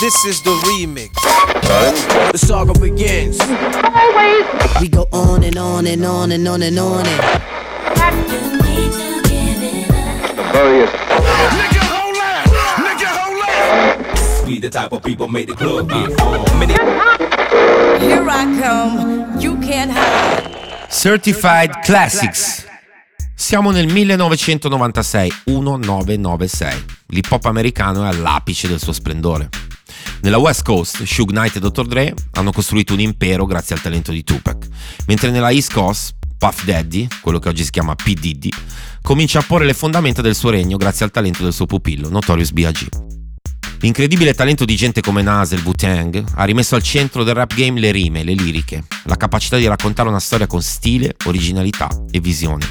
This is the remix. The saga begins. We go on and on and on and on and on and We the type of people make the club. Many Here I come, you can't hide. Certified Classics. Siamo nel 1996, 1996. L'hip hop americano è all'apice del suo splendore. Nella West Coast, Suge Knight e Dr. Dre hanno costruito un impero grazie al talento di Tupac, mentre nella East Coast, Puff Daddy, quello che oggi si chiama P. Diddy, comincia a porre le fondamenta del suo regno grazie al talento del suo pupillo, Notorious B.I.G. L'incredibile talento di gente come Nas il Wu-Tang ha rimesso al centro del rap game le rime, le liriche, la capacità di raccontare una storia con stile, originalità e visione.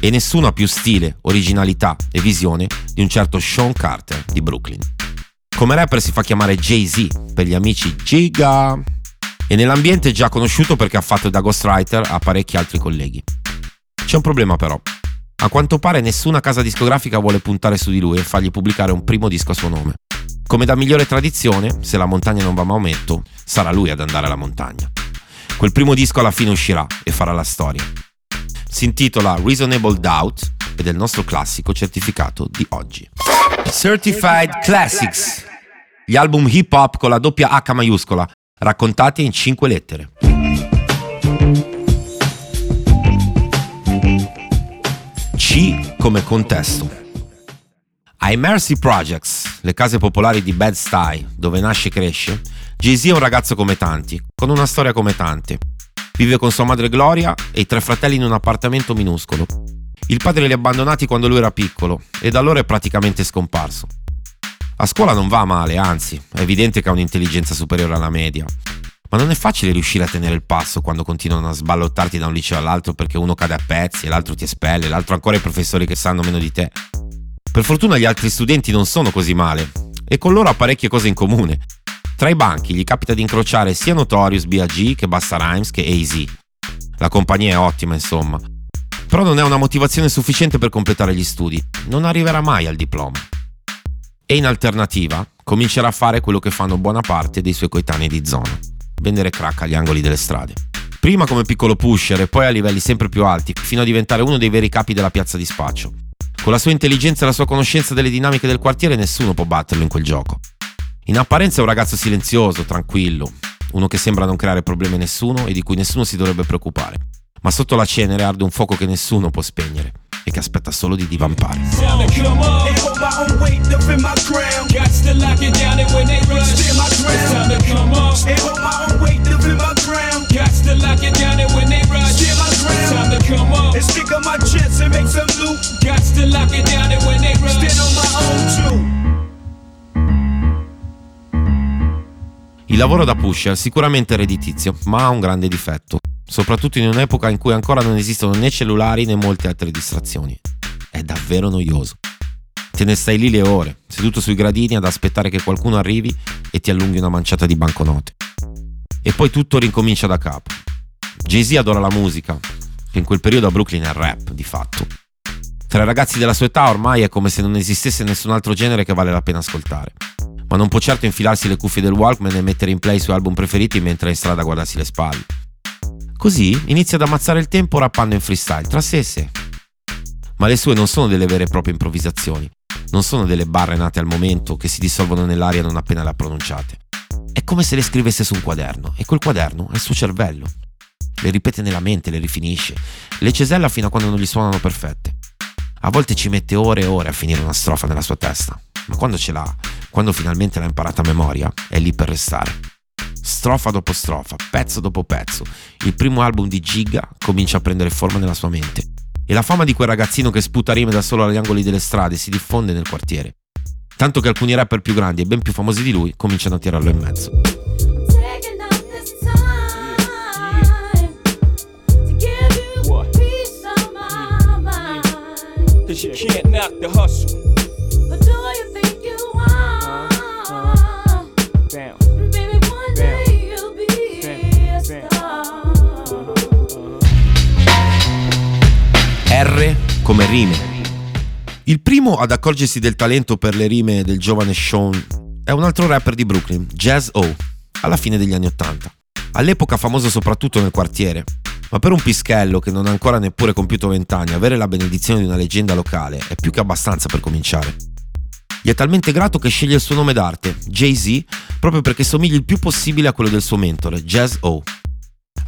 E nessuno ha più stile, originalità e visione di un certo Sean Carter di Brooklyn. Come rapper si fa chiamare Jay-Z per gli amici Giga e nell'ambiente è già conosciuto perché ha fatto da ghostwriter a parecchi altri colleghi. C'è un problema però. A quanto pare nessuna casa discografica vuole puntare su di lui e fargli pubblicare un primo disco a suo nome. Come da migliore tradizione, se la montagna non va a Maometto, sarà lui ad andare alla montagna. Quel primo disco alla fine uscirà e farà la storia. Si intitola Reasonable Doubt è il nostro classico certificato di oggi. Certified Classics. Gli album hip hop con la doppia H maiuscola, raccontati in cinque lettere. C come contesto. Ai Mercy Projects, le case popolari di Bed-Stuy, dove nasce e cresce, Jay-Z è un ragazzo come tanti, con una storia come tante. Vive con sua madre Gloria e i tre fratelli in un appartamento minuscolo. Il padre li ha abbandonati quando lui era piccolo e da allora è praticamente scomparso. A scuola non va male, anzi, è evidente che ha un'intelligenza superiore alla media. Ma non è facile riuscire a tenere il passo quando continuano a sballottarti da un liceo all'altro perché uno cade a pezzi e l'altro ti espelle, l'altro ancora i professori che sanno meno di te. Per fortuna gli altri studenti non sono così male e con loro ha parecchie cose in comune. Tra i banchi gli capita di incrociare sia Notorious B.A.G. che Bassa Rhymes che AZ. La compagnia è ottima, insomma. Però non è una motivazione sufficiente per completare gli studi. Non arriverà mai al diploma. E in alternativa comincerà a fare quello che fanno buona parte dei suoi coetanei di zona. Vendere crack agli angoli delle strade. Prima come piccolo pusher e poi a livelli sempre più alti, fino a diventare uno dei veri capi della piazza di spaccio. Con la sua intelligenza e la sua conoscenza delle dinamiche del quartiere nessuno può batterlo in quel gioco. In apparenza è un ragazzo silenzioso, tranquillo, uno che sembra non creare problemi a nessuno e di cui nessuno si dovrebbe preoccupare. Ma sotto la cenere arde un fuoco che nessuno può spegnere e che aspetta solo di divampare. Il lavoro da pusher sicuramente è redditizio, ma ha un grande difetto, soprattutto in un'epoca in cui ancora non esistono né cellulari né molte altre distrazioni. È davvero noioso. Te ne stai lì le ore, seduto sui gradini ad aspettare che qualcuno arrivi e ti allunghi una manciata di banconote. E poi tutto rincomincia da capo. Jay-Z adora la musica, che in quel periodo a Brooklyn è rap, di fatto. Tra i ragazzi della sua età ormai è come se non esistesse nessun altro genere che vale la pena ascoltare. Ma non può certo infilarsi le cuffie del Walkman e mettere in play i suoi album preferiti mentre è in strada a guardarsi le spalle. Così inizia ad ammazzare il tempo rappando in freestyle, tra sé e sé. Ma le sue non sono delle vere e proprie improvvisazioni, non sono delle barre nate al momento che si dissolvono nell'aria non appena le ha pronunciate. È come se le scrivesse su un quaderno e quel quaderno è il suo cervello. Le ripete nella mente, le rifinisce, le cesella fino a quando non gli suonano perfette. A volte ci mette ore e ore a finire una strofa nella sua testa, ma quando ce l'ha, quando finalmente l'ha imparata a memoria, è lì per restare. Strofa dopo strofa, pezzo dopo pezzo, il primo album di Giga comincia a prendere forma nella sua mente. E la fama di quel ragazzino che sputa rime da solo agli angoli delle strade si diffonde nel quartiere. Tanto che alcuni rapper più grandi e ben più famosi di lui cominciano a tirarlo in mezzo. Cause you can't knock the hustle. Rime. Il primo ad accorgersi del talento per le rime del giovane Sean è un altro rapper di Brooklyn, Jazz O, alla fine degli anni Ottanta. All'epoca famoso soprattutto nel quartiere, ma per un pischello che non ha ancora neppure compiuto vent'anni, avere la benedizione di una leggenda locale è più che abbastanza per cominciare. Gli è talmente grato che sceglie il suo nome d'arte, Jay-Z, proprio perché somigli il più possibile a quello del suo mentore, Jazz O.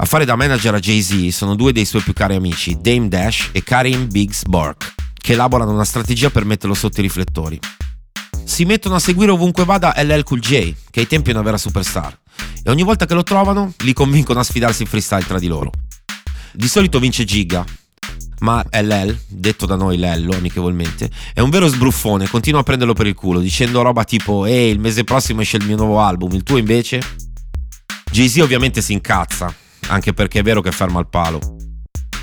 A fare da manager a Jay-Z sono due dei suoi più cari amici, Dame Dash e Karim Biggs Bork, che elaborano una strategia per metterlo sotto i riflettori. Si mettono a seguire ovunque vada LL Cool J, che ai tempi è una vera superstar, e ogni volta che lo trovano li convincono a sfidarsi in freestyle tra di loro. Di solito vince Giga, ma LL, detto da noi Lello amichevolmente, è un vero sbruffone, continua a prenderlo per il culo, dicendo roba tipo ehi il mese prossimo esce il mio nuovo album, il tuo invece? Jay-Z ovviamente si incazza, anche perché è vero che ferma il palo.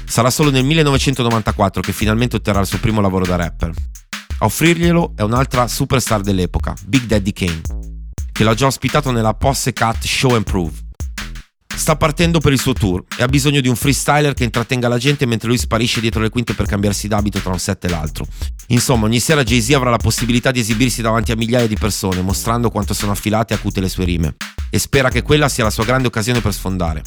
Sarà solo nel 1994 che finalmente otterrà il suo primo lavoro da rapper. A offrirglielo è un'altra superstar dell'epoca, Big Daddy Kane, che l'ha già ospitato nella Posse Cat Show and Prove. Sta partendo per il suo tour e ha bisogno di un freestyler che intrattenga la gente mentre lui sparisce dietro le quinte per cambiarsi d'abito tra un set e l'altro. Insomma, ogni sera Jay-Z avrà la possibilità di esibirsi davanti a migliaia di persone, mostrando quanto sono affilate e acute le sue rime. E spera che quella sia la sua grande occasione per sfondare.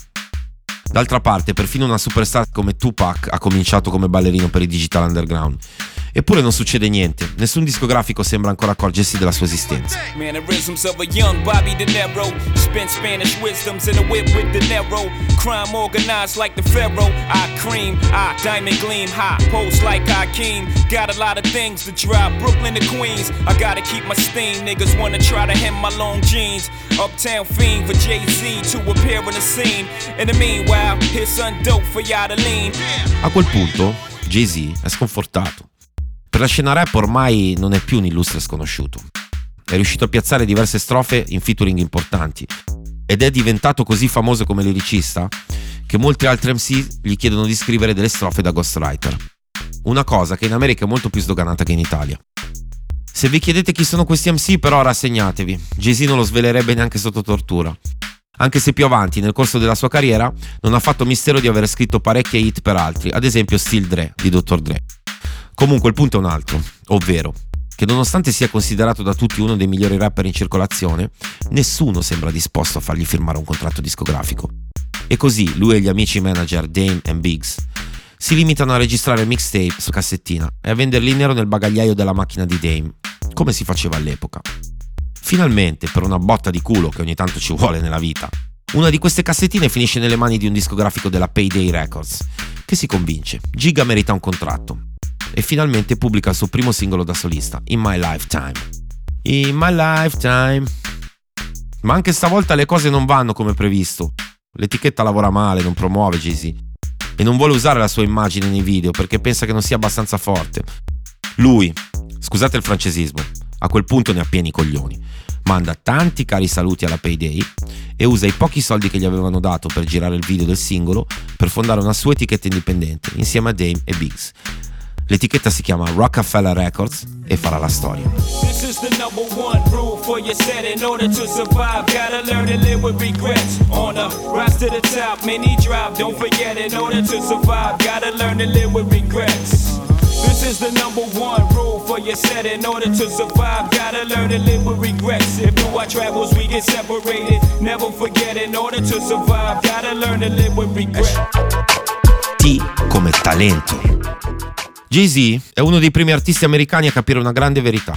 D'altra parte, perfino una superstar come Tupac ha cominciato come ballerino per i Digital Underground. Eppure non succede niente, nessun discografico sembra ancora accorgersi della sua esistenza. A quel punto, Jay-Z è sconfortato. Per la scena rap ormai non è più un illustre sconosciuto. È riuscito a piazzare diverse strofe in featuring importanti ed è diventato così famoso come liricista che molti altri MC gli chiedono di scrivere delle strofe da ghostwriter. Una cosa che in America è molto più sdoganata che in Italia. Se vi chiedete chi sono questi MC, però rassegnatevi. Jay-Z non lo svelerebbe neanche sotto tortura. Anche se più avanti, nel corso della sua carriera, non ha fatto mistero di aver scritto parecchie hit per altri, ad esempio Still Dre di Dr. Dre. Comunque il punto è un altro, ovvero che nonostante sia considerato da tutti uno dei migliori rapper in circolazione, nessuno sembra disposto a fargli firmare un contratto discografico. E così lui e gli amici manager Dame e Biggs si limitano a registrare mixtape su cassettina e a venderli in nero nel bagagliaio della macchina di Dame, come si faceva all'epoca. Finalmente, per una botta di culo che ogni tanto ci vuole nella vita, una di queste cassettine finisce nelle mani di un discografico della Payday Records, che si convince, Giga merita un contratto e finalmente pubblica il suo primo singolo da solista, In My Lifetime. In My Lifetime. Ma anche stavolta le cose non vanno come previsto. L'etichetta lavora male, non promuove Jay-Z e non vuole usare la sua immagine nei video perché pensa che non sia abbastanza forte. Lui, scusate il francesismo, a quel punto ne ha pieni coglioni. Manda tanti cari saluti alla Payday e usa i pochi soldi che gli avevano dato per girare il video del singolo per fondare una sua etichetta indipendente insieme a Dame e Biggs. L'etichetta si chiama Rockefeller Records e farà la storia. This is the number one rule for your set. In order to survive, gotta learn to live with regrets. On a rise to the top, many drop. Don't forget, in order to survive, gotta learn to live with regrets. This is the number one rule for your set. In order to survive, gotta learn to live with regrets. If through our travels we get separated, never forget. In order to survive, gotta learn to live with regrets. T come talento. Jay-Z è uno dei primi artisti americani a capire una grande verità.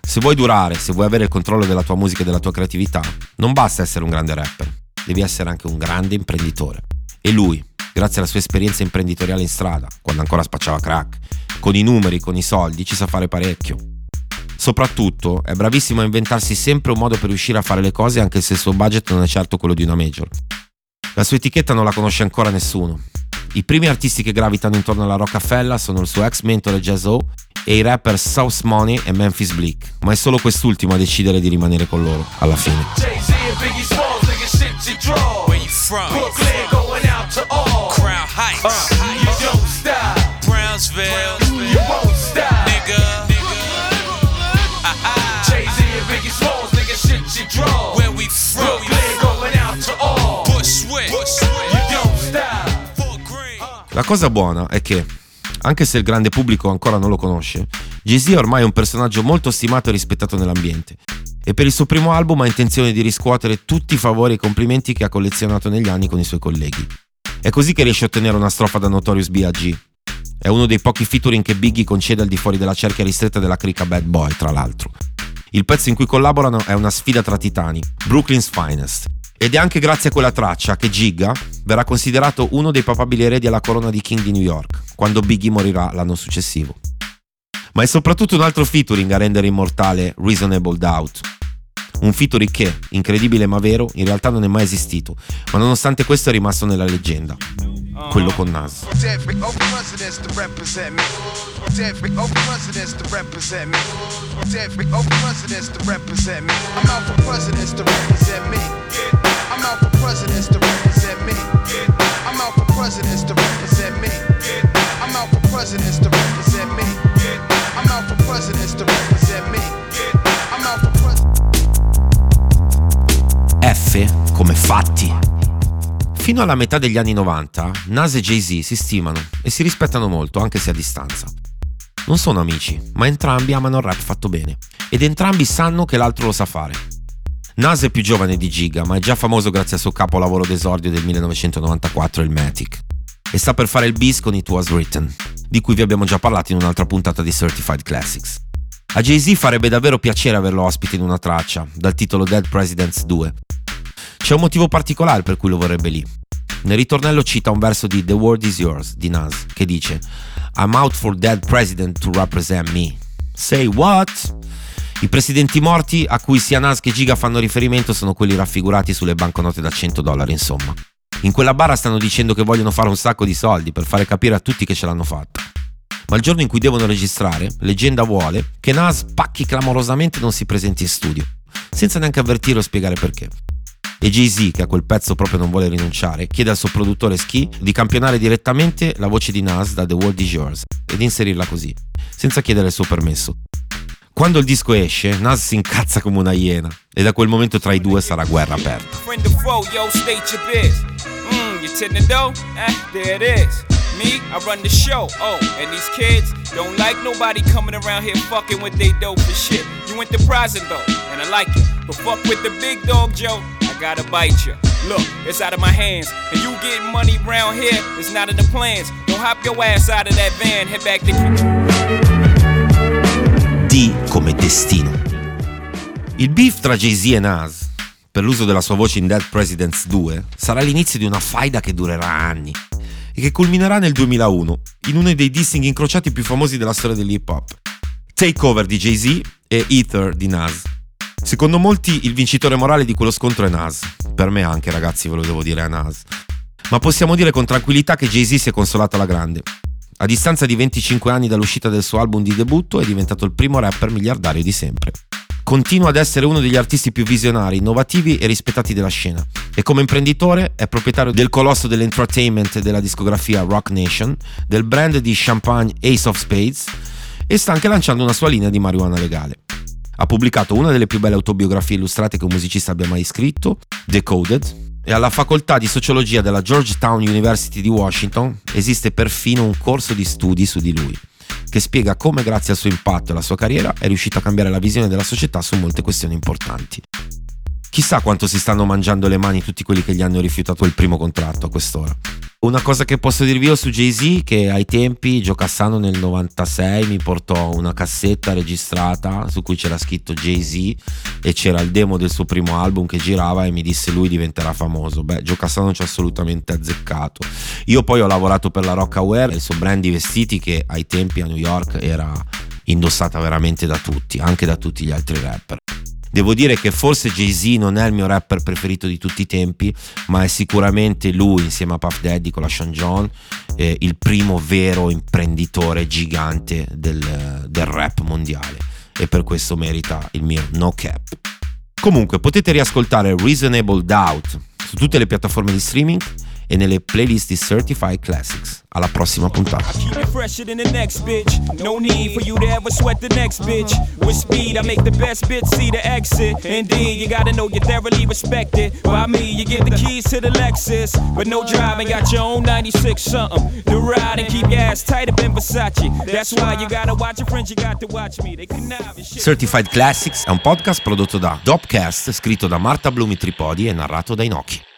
Se vuoi durare, se vuoi avere il controllo della tua musica e della tua creatività, non basta essere un grande rapper, devi essere anche un grande imprenditore. E lui, grazie alla sua esperienza imprenditoriale in strada, quando ancora spacciava crack, con i numeri, con i soldi, ci sa fare parecchio. Soprattutto è bravissimo a inventarsi sempre un modo per riuscire a fare le cose anche se il suo budget non è certo quello di una major. La sua etichetta non la conosce ancora nessuno i primi artisti che gravitano intorno alla Rockefeller sono il suo ex mentore Jazz O e i rapper South Money e Memphis Bleak, ma è solo quest'ultimo a decidere di rimanere con loro alla fine. Jay-Z La cosa buona è che, anche se il grande pubblico ancora non lo conosce, Jay-Z è ormai un personaggio molto stimato e rispettato nell'ambiente e per il suo primo album ha intenzione di riscuotere tutti i favori e complimenti che ha collezionato negli anni con i suoi colleghi. È così che riesce a ottenere una strofa da Notorious B.I.G. È uno dei pochi featuring che Biggie concede al di fuori della cerchia ristretta della cricca Bad Boy, tra l'altro. Il pezzo in cui collaborano è una sfida tra titani, Brooklyn's Finest. Ed è anche grazie a quella traccia che Giga verrà considerato uno dei papabili eredi alla corona di King di New York, quando Biggie morirà l'anno successivo. Ma è soprattutto un altro featuring a rendere immortale Reasonable Doubt. Un featuring che, incredibile ma vero, in realtà non è mai esistito, ma nonostante questo è rimasto nella leggenda. Quello con Nas. I'm out for presidents to represent me. I'm out for presidents to fatti. Fino alla metà degli anni 90, Nas e Jay-Z si stimano e si rispettano molto, anche se a distanza. Non sono amici, ma entrambi amano il rap fatto bene ed entrambi sanno che l'altro lo sa fare. Nas è più giovane di Giga, ma è già famoso grazie al suo capolavoro d'esordio del 1994, il Matic. E sta per fare il bis con It Was Written, di cui vi abbiamo già parlato in un'altra puntata di Certified Classics. A Jay-Z farebbe davvero piacere averlo ospite in una traccia, dal titolo Dead Presidents 2. C'è un motivo particolare per cui lo vorrebbe lì. Nel ritornello cita un verso di The World Is Yours di Nas, che dice I'm out for dead president to represent me. Say what? I presidenti morti a cui sia Nas che Giga fanno riferimento sono quelli raffigurati sulle banconote da 100 dollari, insomma. In quella barra stanno dicendo che vogliono fare un sacco di soldi per fare capire a tutti che ce l'hanno fatta. Ma il giorno in cui devono registrare, leggenda vuole che Nas pacchi clamorosamente non si presenti in studio, senza neanche avvertire o spiegare perché. E Jay-Z, che a quel pezzo proprio non vuole rinunciare, chiede al suo produttore Ski di campionare direttamente la voce di Nas da The World Is Yours ed inserirla così, senza chiedere il suo permesso. Quando il disco esce, Nas si incazza come una iena e da quel momento tra i due sarà guerra aperta. Dough? Eh. Me, I run the show. Oh, and these kids don't like nobody coming around here fucking with they dope for shit. You prison though, and I like it. But fuck with the big dog, Joe. I gotta bite you. Look, it's out of my hands. And you getting money round here is not in the plans. Don't hop your ass out of that van, head back to. D come destino. Il beef tra Jay-Z e Nas, per l'uso della sua voce in Dead Presidents 2, sarà l'inizio di una faida che durerà anni e che culminerà nel 2001 in uno dei dissing incrociati più famosi della storia dell'hip hop. Takeover di Jay-Z e Ether di Nas. Secondo molti il vincitore morale di quello scontro è Nas. Per me anche ragazzi ve lo devo dire a Nas. Ma possiamo dire con tranquillità che Jay-Z si è consolato alla grande. A distanza di 25 anni dall'uscita del suo album di debutto è diventato il primo rapper miliardario di sempre. Continua ad essere uno degli artisti più visionari, innovativi e rispettati della scena. E come imprenditore è proprietario del colosso dell'entertainment della discografia Rock Nation, del brand di champagne Ace of Spades e sta anche lanciando una sua linea di marijuana legale. Ha pubblicato una delle più belle autobiografie illustrate che un musicista abbia mai scritto, Decoded, e alla facoltà di sociologia della Georgetown University di Washington esiste perfino un corso di studi su di lui, che spiega come grazie al suo impatto e alla sua carriera è riuscito a cambiare la visione della società su molte questioni importanti. Chissà quanto si stanno mangiando le mani tutti quelli che gli hanno rifiutato il primo contratto a quest'ora. Una cosa che posso dirvi io su Jay-Z, che ai tempi Gio Cassano nel 96 mi portò una cassetta registrata su cui c'era scritto Jay-Z e c'era il demo del suo primo album che girava e mi disse lui diventerà famoso. Beh, Gio Cassano ci ha assolutamente azzeccato. Io poi ho lavorato per la Rockaware, il suo brand di vestiti che ai tempi a New York era indossata veramente da tutti, anche da tutti gli altri rapper. Devo dire che forse Jay-Z non è il mio rapper preferito di tutti i tempi, ma è sicuramente lui, insieme a Puff Daddy con la Sean John, eh, il primo vero imprenditore gigante del, del rap mondiale. E per questo merita il mio no cap. Comunque potete riascoltare Reasonable Doubt su tutte le piattaforme di streaming e nelle playlist di Certified Classics. Alla prossima puntata. Certified Classics è un podcast prodotto da Dopcast, scritto da Marta Blumi Tripodi e narrato da Nokia.